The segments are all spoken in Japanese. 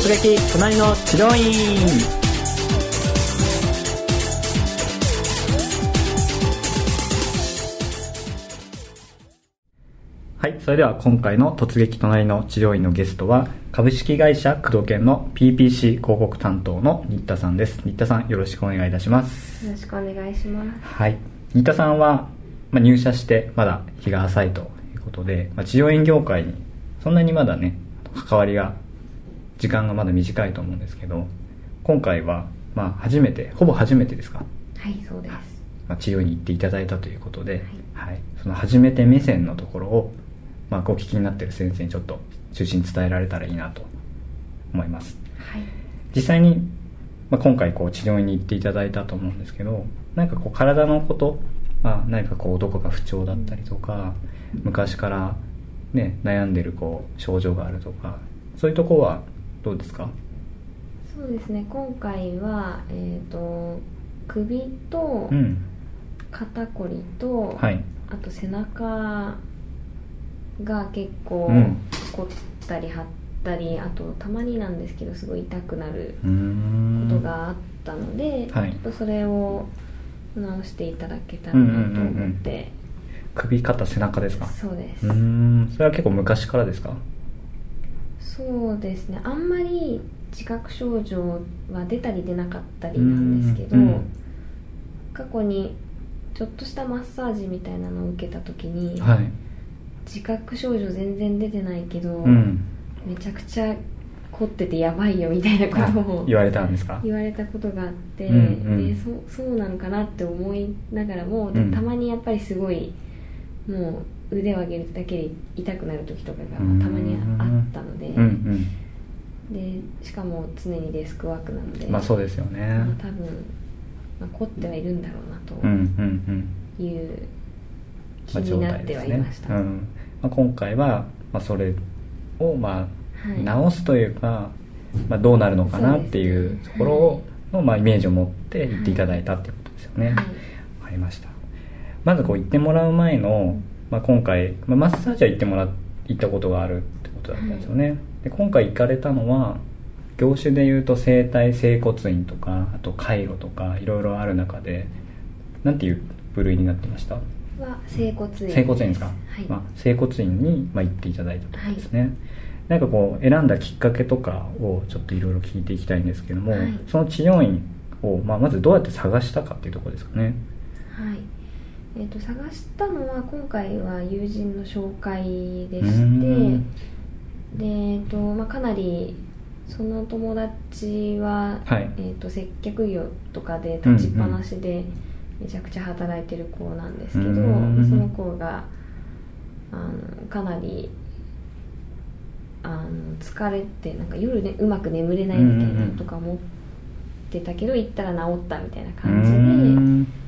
突撃隣の治療院はいそれでは今回の突撃隣の治療院のゲストは株式会社工藤研の PPC 広告担当の新田さんです。新田さんよろしくお願いいたします。よろしくお願いします。はい。新田さんは、まあ、入社してまだ日が浅いということで、まあ、治療院業界にそんなにまだね関わりが時間がまだ短いと思うんですけど今回はまあ初めてほぼ初めてですか、はいそうです、まあ、治療に行っていただいたということで、はい、はい、その初めて目線のところを、まあ、ご聞きになってる先生にちょっと中心に伝えられたらいいなと思います、はい、実際に、まあ、今回こう治療に行っていただいたと思うんですけどなんかこう体のこと、まあ、何かこうどこか不調だったりとか昔からね悩んでるこう症状があるとかそういうとこはどうですか？そうですね。今回は、えーと、首と肩こりと、うんはい、あと背中が結構凝ったり張ったり、あとたまになんですけどすごい痛くなることがあったので、はい、ちょっとそれを直していただけたらなと思って、首肩背中ですか？そうです。うん。それは結構昔からですか？そうですね。あんまり自覚症状は出たり出なかったりなんですけど、うんうん、過去にちょっとしたマッサージみたいなのを受けた時に、はい、自覚症状全然出てないけど、うん、めちゃくちゃ凝っててやばいよみたいなことを言われたんですか？言われたことがあって、うんうん、でそそうなのかなって思いながらも、うん、たまにやっぱりすごいもう腕を上げるだけで痛くなる時とかがたまにあったので、うんうん、でしかも常にデスクワークなのでまあそうですよね、まあ、多分、まあ、凝ってはいるんだろうなという気になってはいました、まあうん。まあ、今回は、まあ、それをまあ、直すというか、まあ、どうなるのかなっていうところをの、まあ、イメージを持って言っていただいたっていうことですよね、はい、分かりました。まずこう言ってもらう前のまあ、今回、まあ、マッサージは行ってもら行ったことがあるってことだったんですよね、はい、で今回行かれたのは業種でいうと整体整骨院とかあと介護とかいろいろある中でなんていう部類になってました？は整骨院整骨院ですか、はい、まあ、整骨院に、まあ、行っていただいたところですね、はい、なんかこう選んだきっかけとかをちょっといろいろ聞いていきたいんですけども、はい、その治療院を、まあ、まずどうやって探したかっていうところですかね。はいえーと、探したのは今回は友人の紹介でしてで、えーとまあ、かなりその友達は、はい、えーと、接客業とかで立ちっぱなしでめちゃくちゃ働いてる子なんですけど、その子があのかなりあの疲れてなんか夜、ね、うまく眠れないみたいなとか思ってたけど行ったら治ったみたいな感じで。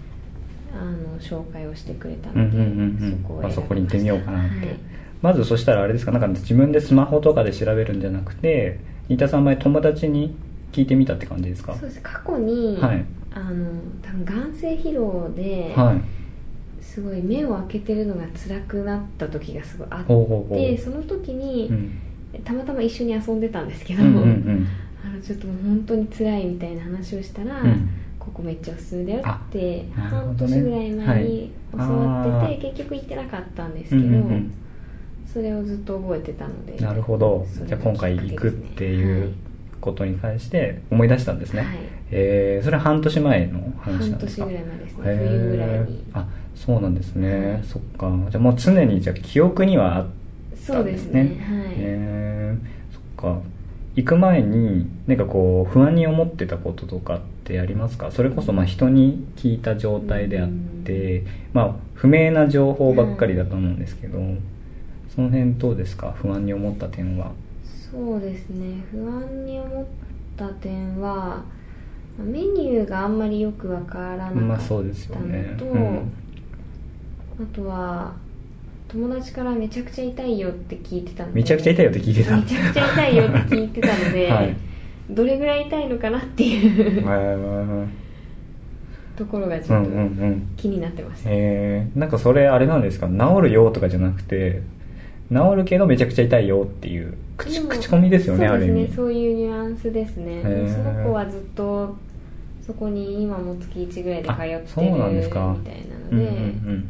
あの紹介をしてくれたので、そこまあ、そこに行ってみようかなって、はい、まずそしたらあれですかなんか自分でスマホとかで調べるんじゃなくて新田さん前友達に聞いてみたって感じですか？そうです。過去に、はい、あの多分眼性疲労で、はい、すごい目を開けてるのが辛くなった時がすごいあってその時に、うん、たまたま一緒に遊んでたんですけど、うんうんうん、あのちょっと本当に辛いみたいな話をしたら、うんここめっちゃおすすめだよって、半年ぐらい前に教わってて、はい、結局行ってなかったんですけど、それをずっと覚えてたのでなるほど、ね、じゃあ今回行くっていうことに対して思い出したんですね、はい、えー、それは半年前の話なんですか？半年ぐらい前ですね冬ぐらいに。あそうなんですね、はい、そっか。じゃあもう常にじゃあ記憶にはあったんですね。そうですね。はい。えー、そっか。行く前になんかこう不安に思ってたこととかってありますか？それこそまあ人に聞いた状態であって、まあ、不明な情報ばっかりだと思うんですけど、その辺どうですか？不安に思った点は。そうですね。不安に思った点はメニューがあんまりよくわからなかったのと、まあそうですよね。うん、あとは友達からめちゃくちゃ痛いよって聞いてたんで。めちゃくちゃ痛いよって聞いてた。めちゃくちゃ痛いよって聞いてたので、はい、どれぐらい痛いのかなっていう。ところがちょっと気になってました、うんうんうん、えー、なんかそれあれなんですか？治るよとかじゃなくて治るけどめちゃくちゃ痛いよっていう口口コミですよねそうですねそういうニュアンスですね。へー。その子はずっとそこに今も月1ぐらいで通ってるあそうなんですか。みたいなので、うんうんうん。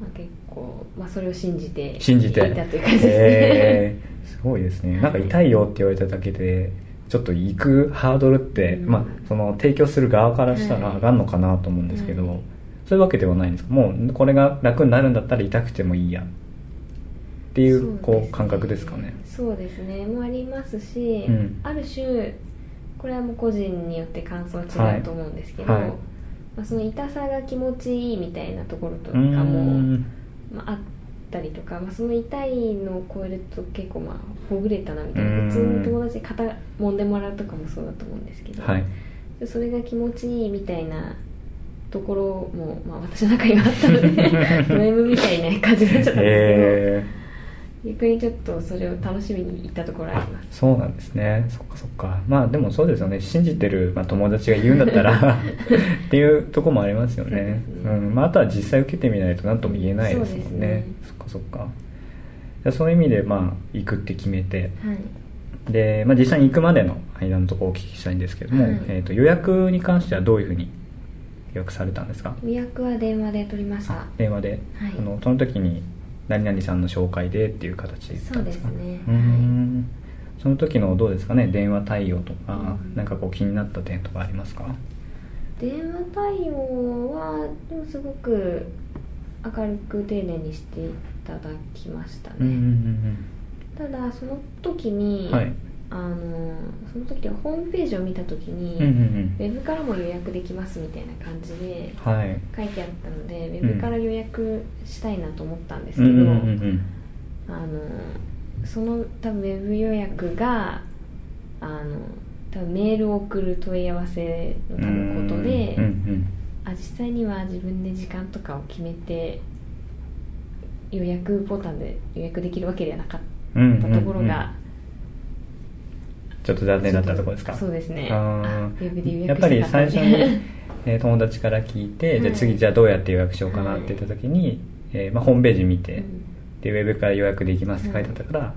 まあ、結構、まあ、それを信じて信じて。いたという感じですね、へー。すごいですね。なんか痛いよって言われただけでちょっと行くハードルって、うん。まあ、その提供する側からしたらはい。上がるのかなと思うんですけど、はいそういうわけではないんですか。もうこれが楽になるんだったら痛くてもいいや。っていうこう感覚ですかね。そうですね。もありますし、うん。ある種これはもう個人によって感想は違うと思うんですけど、はい。はい。まあ、その痛さが気持ちいいみたいなところとうかも、あ、あったりとか、まあ、その痛いのを超えると結構まあほぐれたなみたいなうん。普通に友達に肩揉んでもらうとかもそうだと思うんですけど、はい。でそれが気持ちいいみたいなところも、まあ、私の中にはあったので ド M みたいな感じになっちゃったんですけど、え逆にちょっとそれを楽しみに行ったところー、ああります。そうなんですね。そっかそっか。まあでもそうですよね。信じてる、まあ、友達が言うんだったら っていうとこもありますよね。ね。うん。まあ、あとは実際受けてみないと何とも言えないですもんね。ね。そっかそっか。じゃあそういう意味でまあ行くって決めて。はい。で、まあ、実際に行くまでの間のところをお聞きしたいんですけども、はい。えー、と予約に関してはどういうふうに予約されたんですか？予約は電話で取りました。あ電話で、はい。あのその時に何々さんの紹介でっていう形でそうですね。うーんその時のどうですかね？電話対応とか、うん。なんかこう気になった点とかありますか？電話対応はでもすごく明るく丁寧にしていただきましたね、うんうんただその時に、うんはいあのその時はホームページを見た時に、うんうんウェブからも予約できますみたいな感じでうんはい。書いてあったのでウェブから予約したいなと思ったんですけど、うんうんうんうんあのその多分ウェブ予約があの多分メールを送る問い合わせの多分ことで、うんうんあ実際には自分で時間とかを決めて予約ボタンで予約できるわけではなかったところが、ちょっと残念だったところですか？そうですね。やっ約ぱり最初に、えー友達から聞いて、じゃあ次じゃあどうやって予約しようかなって言った時に、えーまあ、ホームページ見て、うん。でウェブから予約できますって書いてあったから、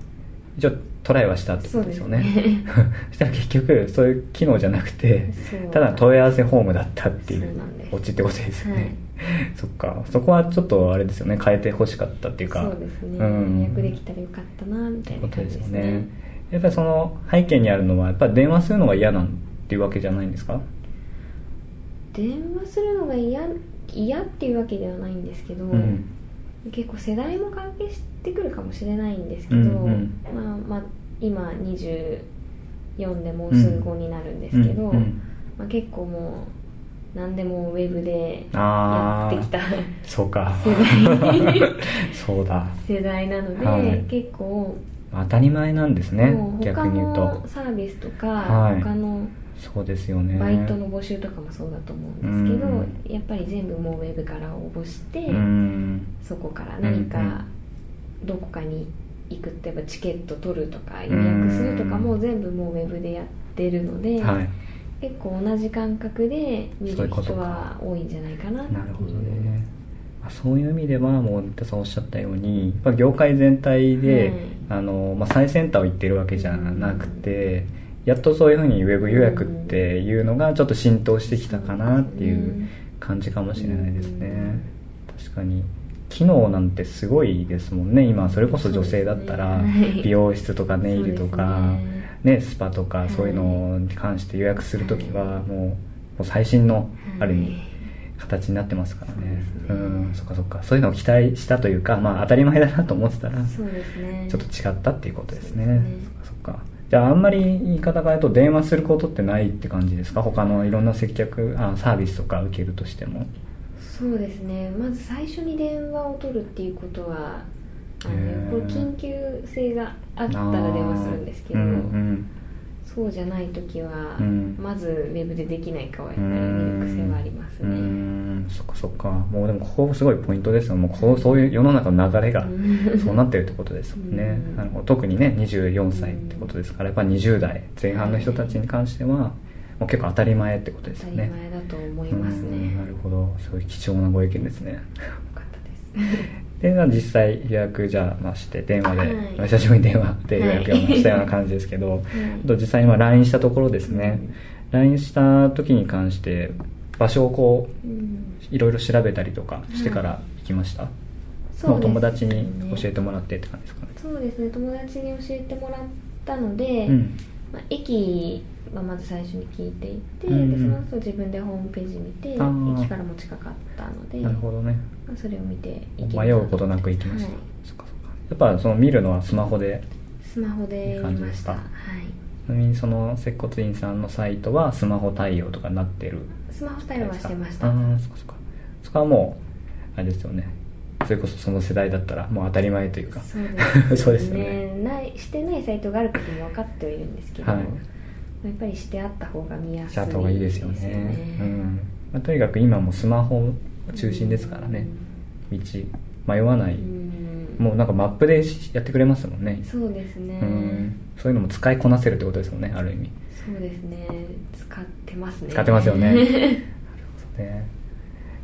一応トライはしたってことですよね。そ したら結局そういう機能じゃなくてただ問い合わせフォームだったっていうオチってことですよね、そっか。そこはちょっとあれですよね。変えてほしかったっていうか。そうですね、ん。予約できたらよかったなみたいなことで感じですすよねねやっぱりその背景にあるのはやっぱり電話するのが嫌なんていうわけじゃないんですか？電話するのが嫌嫌っていうわけではないんですけど、うん。結構世代も関係してくるかもしれないんですけど、うんうん。まあまあ、今24でもうすぐ5になるんですけど、うんうん。まあ、結構もう何でもウェブでやああってきたそうか。世代 そうだ。世代なので、はい。結構当たり前なんですね逆に言うと。のサービスとか、はい。他のそうですよね。バイトの募集とかもそうだと思うんですけど、うん。やっぱり全部もうウェブから応募して、うん。そこから何かどこかに行くってやっぱチケット取るとか予約するとかも全部もうウェブでやってるので、はい。結構同じ感覚で見る人は多いんじゃないかなっていう。なるほどね。まあそういう意味ではもう新田さんおっしゃったように業界全体で、あのまあ、最先端を行ってるわけじゃなくて、やっとそういうふうにウェブ予約っていうのがちょっと浸透してきたかなっていう感じかもしれないですね、確かに機能なんてすごいですもんね。今それこそ女性だったら美容室とかネイルとか、ね、スパとかそういうのに関して予約するときはもうもう最新のある意味形になってますからね。そうんそっかそっか。そういうのを期待したというかまあ当たり前だなと思ってたらそうですね。ちょっと違ったっていうことですね。ね。そっかそっか。じゃああんまり言い方変えると電話することってないって感じですか？他のいろんな接客あサービスとか受けるとしても。そうですね。まず最初に電話を取るっていうことはあのこれ緊急性があったら電話するんですけど、うんうんそうじゃない時は、うん。まずウェブでできないかはやっぱり見る癖はありますね。ん。そっかそっか。もうでもここすごいポイントですよ。もうこうそういう世の中の流れがうん。そうなってるってことですもんね。うん。なるほど特にね24歳ってことですからやっぱ20代前半の人たちに関してはもう結構当たり前ってことです当たりよね前だと思いますうん。ねなるほど。すごい貴重なご意見ですね。よかったです で実際予約じゃあまして電話で、はい。久しぶりに電話で予約をしたような感じですけど、あと実際にまあ LINE したところですね、LINE した時に関して場所をこううん。いろいろ調べたりとかしてから行きました、そうですね。もう友達に教えてもらってって感じですかね。そうですね。友達に教えてもらったので、うん。まあ、駅はまず最初に聞いていて、うんうん。でその後自分でホームページ見て駅からも近かったのでなるほどね。まあ、それを見て行き迷うことなく行きました、はい。そっかそっかやっぱその見るのはスマホで。スマホで見ました。は感い。ちなみにその接骨院さんのサイトはスマホ対応とかになってる？スマホ対応はしてました。ああそっかそっか。そこはもうあれですよね。それこそその世代だったらもう当たり前というか。そうです よね。ないしてないサイトがあることも分かってはいるんですけど、はいやっぱりしてあった方が見やすいしちゃった方がいいですよね。うん。まあ、とにかく今もスマホ中心ですからね。道迷わない、うんもうなんかマップでやってくれますもんね。そうですね。うんそういうのも使いこなせるってことですもんねある意味。そうですね。使ってますね。使ってますよね。なるほどね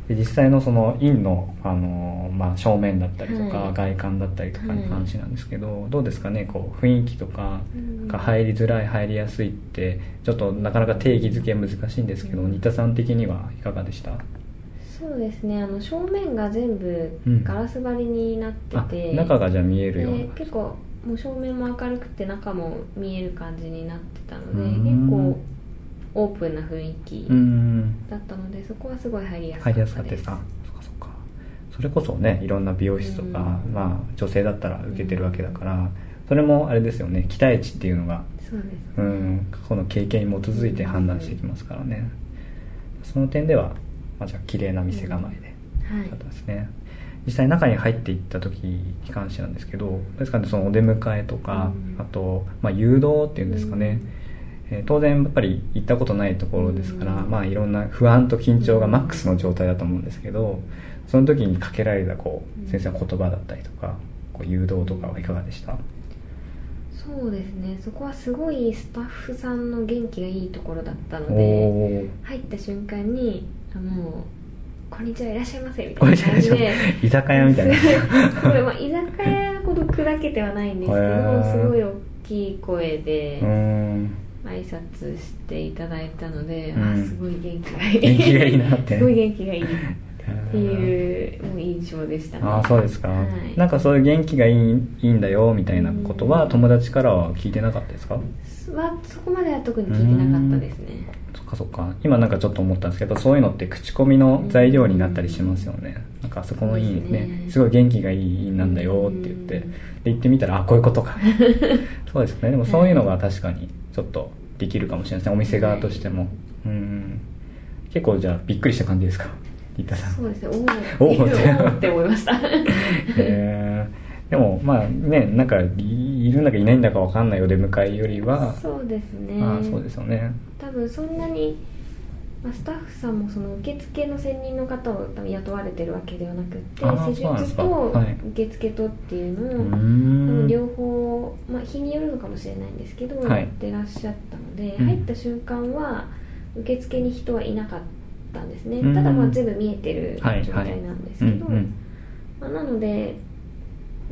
で実際のその院の、あのまあ、正面だったりとか、はい。外観だったりとかに関してなんですけど、どうですかねこう雰囲気とか入りづらい入りやすいってちょっとなかなか定義づけ難しいんですけど、うん。新田さん的にはいかがでした？そうですねあの正面が全部うん。ガラス張りになってあて、中がじゃあ見えるようなで結構もう正面も明るくて中も見える感じになってたのでうん。結構オープンな雰囲気うん。だったのでそこはすごい入りやすか入りやったです。すかったですか？そっかそっか。それこそねいろんな美容室とか、うん。まあ、女性だったら受けてるわけだからそれもあれですよね期待値っていうのがそうです。うん、過去の経験に基づいて判断してきますからね、その点では、まあ、じゃあ綺麗な店構えで、はい。だったですね。実際中に入っていった時に関してなんですけどですかねそのお出迎えとか、うん。あと、まあ、誘導っていうんですかね、えー当然やっぱり行ったことないところですから、うん。まあいろんな不安と緊張がマックスの状態だと思うんですけどその時にかけられたこう先生の言葉だったりとかこう誘導とかはいかがでした、そうですね。そこはすごいスタッフさんの元気がいいところだったのおでお入った瞬間にあもう「こんにちはいらっしゃいませ」みたいな感じで。居酒屋みたいな。すごい、まあ、居酒屋ほど砕けてはないんですけへどー。すごい大きい声で挨拶していただいたので、うん。あすごい元気がいい。元気がいいなって。すごい元気がいいっていう印象でしたね。ああそうですか、はい。なんかそういう元気がいいいいんだよみたいなことはうん。友達からは聞いてなかったですか？はそこまでは特に聞いてなかったですね。そっかそっか。今なんかちょっと思ったんですけどそういうのって口コミの材料になったりしますよね、なんかあそこのいいねね。すごい元気がいい院なんだよって言って、うん。で行ってみたらあこういうことか。そうですね。でもそういうのが確かにちょっとできるかもしれないですねお店側としても、うん。結構じゃあびっくりした感じですか？新田さん。そうですね。おおおおーって思いました。へー。でもまあねなんかいいるんだかいないんだかわかんないお出迎えよりは。そうですね。まあそうですよね。多分そんなに、まあ、スタッフさんもその受付の専任の方を多分雇われてるわけではなくって施術とはい。受付とっていうのを、うー多分ん両方、まあ、日によるのかもしれないんですけど、はい。やってらっしゃったので、うん。入った瞬間は受付に人はいなかったんですね、うん。ただまあ全部見えてる状はいはい態なんですけど、まあ、なので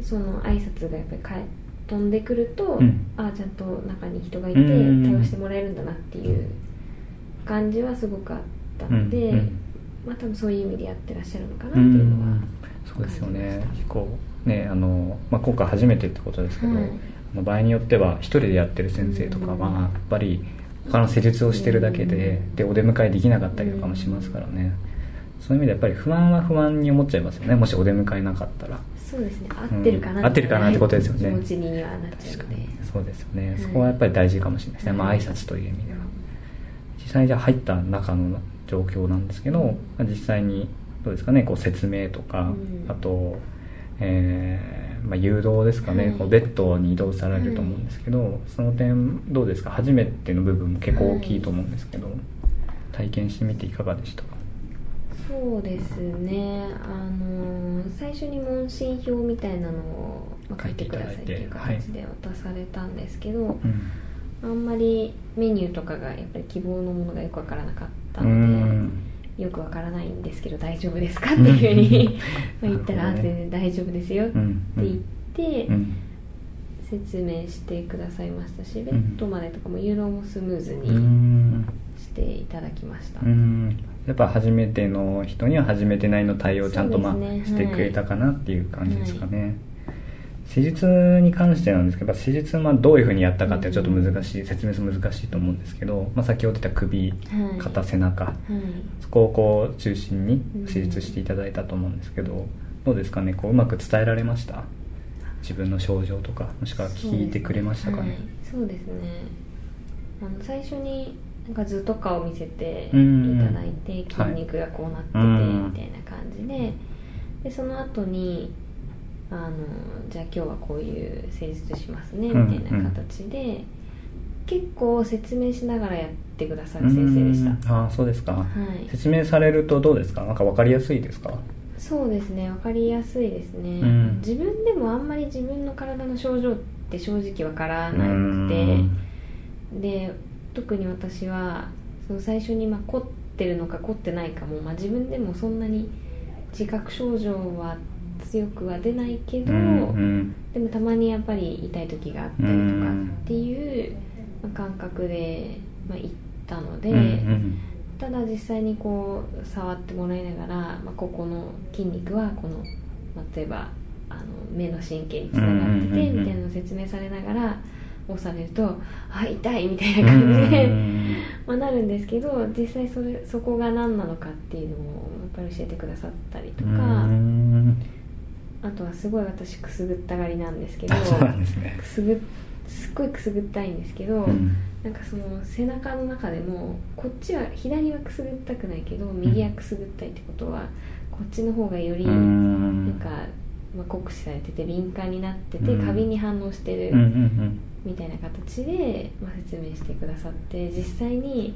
その挨拶がやっぱり飛んでくると、うん。ああちゃんと中に人がいてうん。対応してもらえるんだなっていう感じはすごくあったので、うんうん。まあ多分そういう意味でやってらっしゃるのかなうっていうのはんそうですよね。結構ねあの、まあ、今回初めてってことですけど、はい。あの場合によっては一人でやってる先生とかはうんやっぱり他の施術をしてるだけでうんでお出迎えできなかったりとかもしますからね。そういう意味でやっぱり不安は不安に思っちゃいますよね。もしお出迎えなかったら。そうですね。合ってるかな、うん合ってるかなってことですよね。気持ちにはなっちゃうので。そうですよね、はい。そこはやっぱり大事かもしれないですね、まあはい挨拶という意味では。実際にじゃあ入った中の状況なんですけど、まあ実際にどうですかねこう説明とか、うん。あと、えーまあ、誘導ですかね、はい。こうベッドに移動されると思うんですけど、その点どうですか？初めての部分も結構大きいと思うんですけど、体験してみていかがでしたか？そうですね。あの最初に問診票みたいなのを、まあ書いてくださいっていう形で渡されたんですけど、うんあんまりメニューとかがやっぱり希望のものがよくわからなかったうので、ん。よくわからないんですけど大丈夫ですかっていうふうに 言ったら、ね、全然大丈夫ですよって言って、説明してくださいましたし、ベッドまでとかも誘導もスムーズにしていただきました、やっぱ初めての人には初めてないの対応をちゃんと、まあ、してくれたかなっていう感じですかね、はい施術に関してなんですけど施術まあどういうふうにやったかってちょっと難しい、説明する難しいと思うんですけど、まあ、先ほど言った首、肩背中、はい、そこをこう中心に施術していただいたと思うんですけど、どうですかね？こううまく伝えられました？自分の症状とかもしくは聞いてくれましたかね？そうですね。あの最初になんか図とかを見せていただいて筋肉がこうなっててみたいな感じで。でその後にあのじゃあ今日はこういう施術しますねみたいな形で、うんうん、結構説明しながらやってくださる先生でした。ああそうですか、はい、説明されるとどうですか？なんか分かりやすいですか？そうですね分かりやすいですね、うん、自分でもあんまり自分の体の症状って正直分からなくてで特に私はその最初にまあ凝ってるのか凝ってないかも、まあ、自分でもそんなに自覚症状は強くは出ないけど、うんうん、でもたまにやっぱり痛い時があったりとかっていう、まあ、感覚で、まあ、行ったので、うんうん、ただ実際にこう触ってもらいながら、まあ、ここの筋肉はこの、まあ、例えばあの目の神経につながっててみたいなのを説明されながら。押されると「あ痛い」みたいな感じでまあなるんですけど実際それそこが何なのかっていうのをやっぱり教えてくださったりとかあとはすごい私くすぐったがりなんですけどそうなんですね。くすぐすっごいくすぐったいんですけど、うん、なんかその背中の中でもこっちは左はくすぐったくないけど右はくすぐったいってことは、こっちの方がよりなんか、まあ、酷使されてて敏感になってて、過敏に反応してるみたいな形で、まあ、説明してくださって実際に、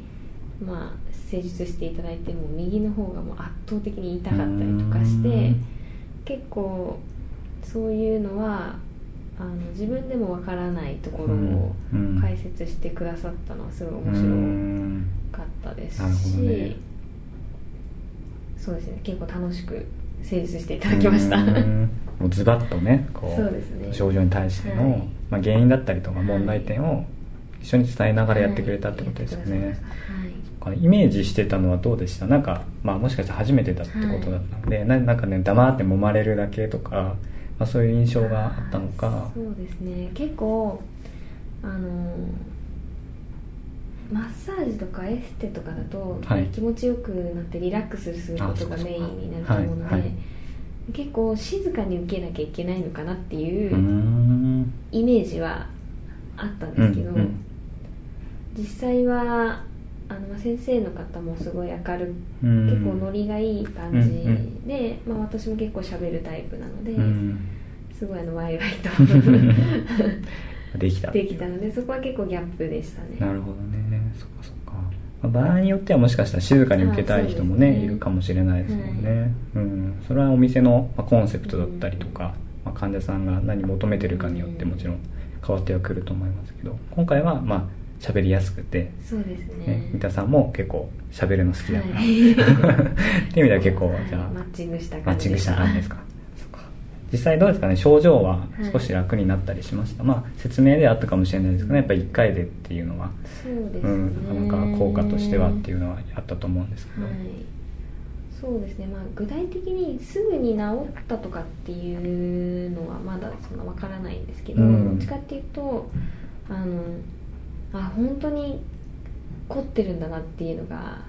まあ、施術していただいても右の方がもう圧倒的に痛かったりとかして。結構そういうのはあの自分でもわからないところを解説してくださったのはすごい面白かったですし、ね、そうですね。結構楽しく成立していただきました。もうズバッとねこうね。症状に対しての、はい、まあ、原因だったりとか問題点を一緒に伝えながらやってくれたってことですよね、はいイメージしてたのはどうでした？なんか、まあ、もしかしたら初めてだってことだったので、はい、ななんかね黙って揉まれるだけとか、まあ、そういう印象があったのか。そうですね。結構あのマッサージとかエステとかだと、はい、気持ちよくなってリラックスすることがメインになると思うので、はいはい、結構静かに受けなきゃいけないのかなっていうイメージはあったんですけど、うんうん、実際はあの先生の方もすごい明るく、結構ノリがいい感じで、まあ、私も結構しゃべるタイプなので、すごいあのワイワイと。できた。できたのでそこは結構ギャップでしたね。なるほどね。そっかそっか、まあ、場合によってはもしかしたら静かに受けたい人もね、ね、いるかもしれないですもんね、はい、うん、それはお店のコンセプトだったりとか、まあ、患者さんが何求めてるかによってもちろん変わってはくると思いますけど今回はまあ喋りやすくてそうですね。三田さんも結構喋るの好きだから、はい、っていう意味では結構、じゃあマッチングした感じマッチングした感じですか？実際どうですかね？症状は少し楽になったりしました、はい、まあ説明であったかもしれないですけど、ね、やっぱり1回でっていうのは。そうですね、うん、なかなか効果としてはっていうのはあったと思うんですけど、はい、そうですね。まあ具体的にすぐに治ったとかっていうのはまだそんなわからないんですけど、うん、どっちかっていうとあのあ本当に凝ってるんだなっていうのが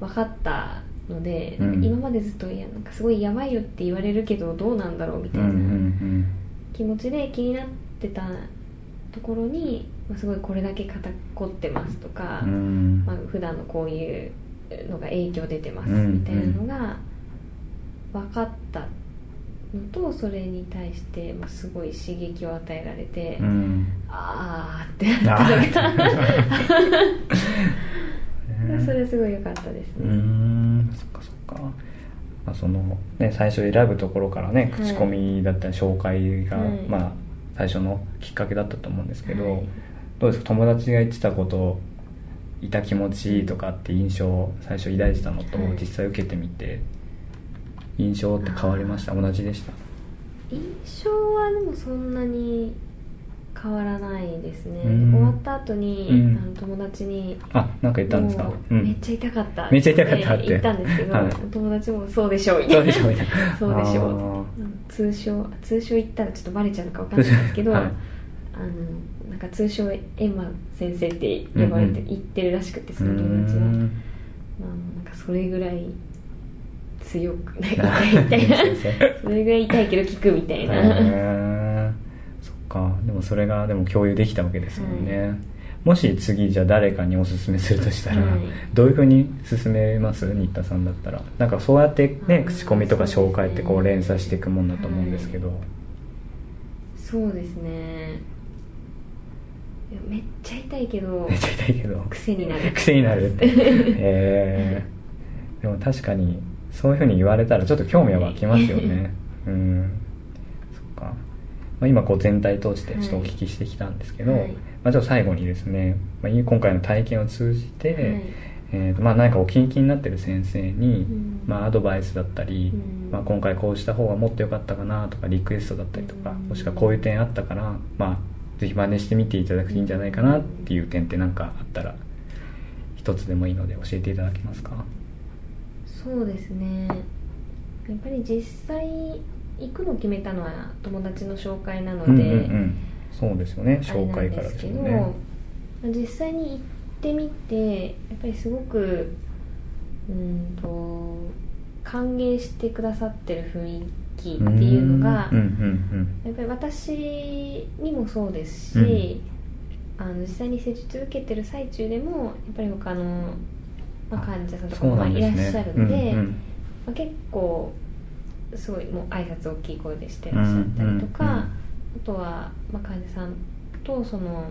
分かったので、うん、今までずっといやなんかすごいやばいよって言われるけどどうなんだろうみたいな気持ちで気になってたところに、まあ、すごいこれだけ肩凝ってますとか、うん、まあ普段のこういうのが影響出てますみたいなのが分かったのとそれに対して、まあ、すごい刺激を与えられて、うん、ああってなったのが それすごい良かったですね。うん。そっかそっか、まあ、そのね最初選ぶところからね口コミだったり紹介が、はい、まあ最初のきっかけだったと思うんですけど、はい、どうですか？友達が言ってたこといた気持ちとかって印象を最初抱いてたのと、はい。実際受けてみて印象って変わりました？同じでした？印象はでもそんなに変わらないですね、うん。終わった後に、うん。あの友達にあなんか言ったんですか？もううめっちゃ痛かった。めっちゃ痛かったって。言ったんですけど、はい。友達もそうでしょうみたいな。そうでしょみたいな。そうでしょう。通称通称言ったらちょっとバレちゃうのかわかんないですけど、はい。あのなんか通称エンマ先生って呼ばれて、うんうん。言ってるらしくてーその友達は、まあ、なんかそれぐらい強くないあ痛いみたいな。それぐらい痛いけど効くみたいな、へー。そっか。でもそれがでも共有できたわけですもんね、はい。もし次じゃあ誰かにおすすめするとしたら、はい。どういうふうに勧めます？新田さんだったら。なんかそうやってね口コミとか紹介ってこそう連鎖していくもんだと思うんですけど、そうですね。めっちゃ痛いけどめっちゃ痛いけど。癖になる。癖になるって。へえでも確かにそういうふうに言われたらちょっと興味は湧きますよね。うん。そっか、まあ、今こう全体通してちょっとお聞きしてきたんですけど、はい。まあ、ちょっと最後にですね、まあ、今回の体験を通じて、はい。えーとまあ、何かお気に気になってる先生に、うん。まあ、アドバイスだったり、うん。まあ、今回こうした方がもっと良かったかなとかリクエストだったりとか、うん。もしくはこういう点あったから、まあ、ぜひ真似してみていただくといいんじゃないかなっていう点って何かあったら一つでもいいので教えていただけますか？そうですね。やっぱり実際行くのを決めたのは友達の紹介なので、うんうんうん、そうですよね。紹介からでけど、ですすよね。まあ実際に行ってみてやっぱりすごくうんと歓迎してくださってる雰囲気っていうのがうんうんやっぱり私にもそうですし、あの実際に施術受けてる最中でもやっぱり他の、まあ、患者さんとかもまあいらっしゃるので、うんうん。まあ、結構すごいもう挨拶大きい声でしてらっしゃったりとか、うんうん。うんあとは、まあ、患者さんとその、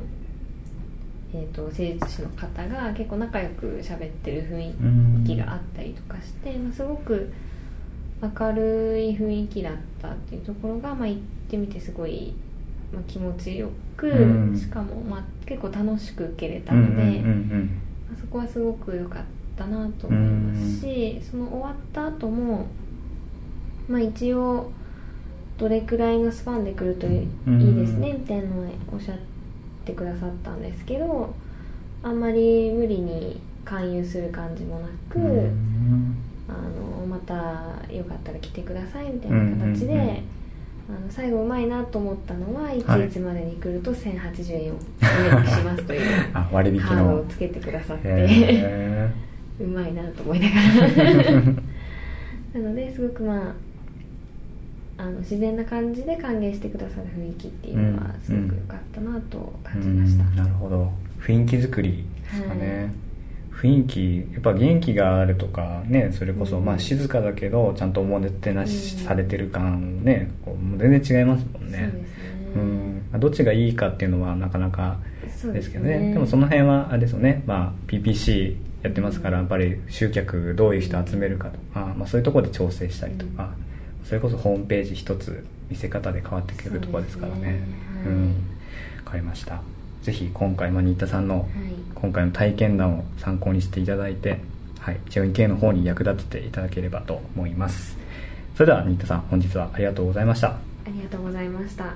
えー、と施術師の方が結構仲良く喋ってる雰囲気があったりとかして、まあ、すごく明るい雰囲気だったっていうところが、まあ、行ってみてすごい、まあ、気持ちよく、うん。しかも、まあ、結構楽しく受けれたうんので。うんうん。あそこはすごく良かったなと思いますし、その終わった後もまあ一応どれくらいのスパンで来るといいうんですねみたいなのをおっしゃってくださったんですけどあんまり無理に勧誘する感じもなく、あのまたよかったら来てくださいみたいな形で、あの最後うまいなと思ったのは一はい。日までに来ると1080円をお願いしますという あ割引カードのをつけてくださって。へうまいなと思いながら。なのですごくまああの自然な感じで歓迎してくださる雰囲気っていうのはすごく良かったなとー感じました、うんなるほど。雰囲気作りですかね、雰囲気やっぱ元気があるとかねそれこそ、うん。まあ静かだけどちゃんとおもてなしうんされてる感ねこうもう全然違いますもんね。そうんまあどっちがいいかっていうのはなかなかですけどね。でもその辺はあれですよね、まあ、PPC やってますからやっぱり集客どういう人集めるかと。か、まあ、そういうところで調整したりとか、それこそホームページ一つ見せ方で変わってくるところですからね。そうね。うん。分かりました。ぜひ今回、まあ、新田さんのはい。今回の体験談を参考にしていただいて、はい、中院系の方に役立てていただければと思います。それでは新田さん本日はありがとうございました。ありがとうございました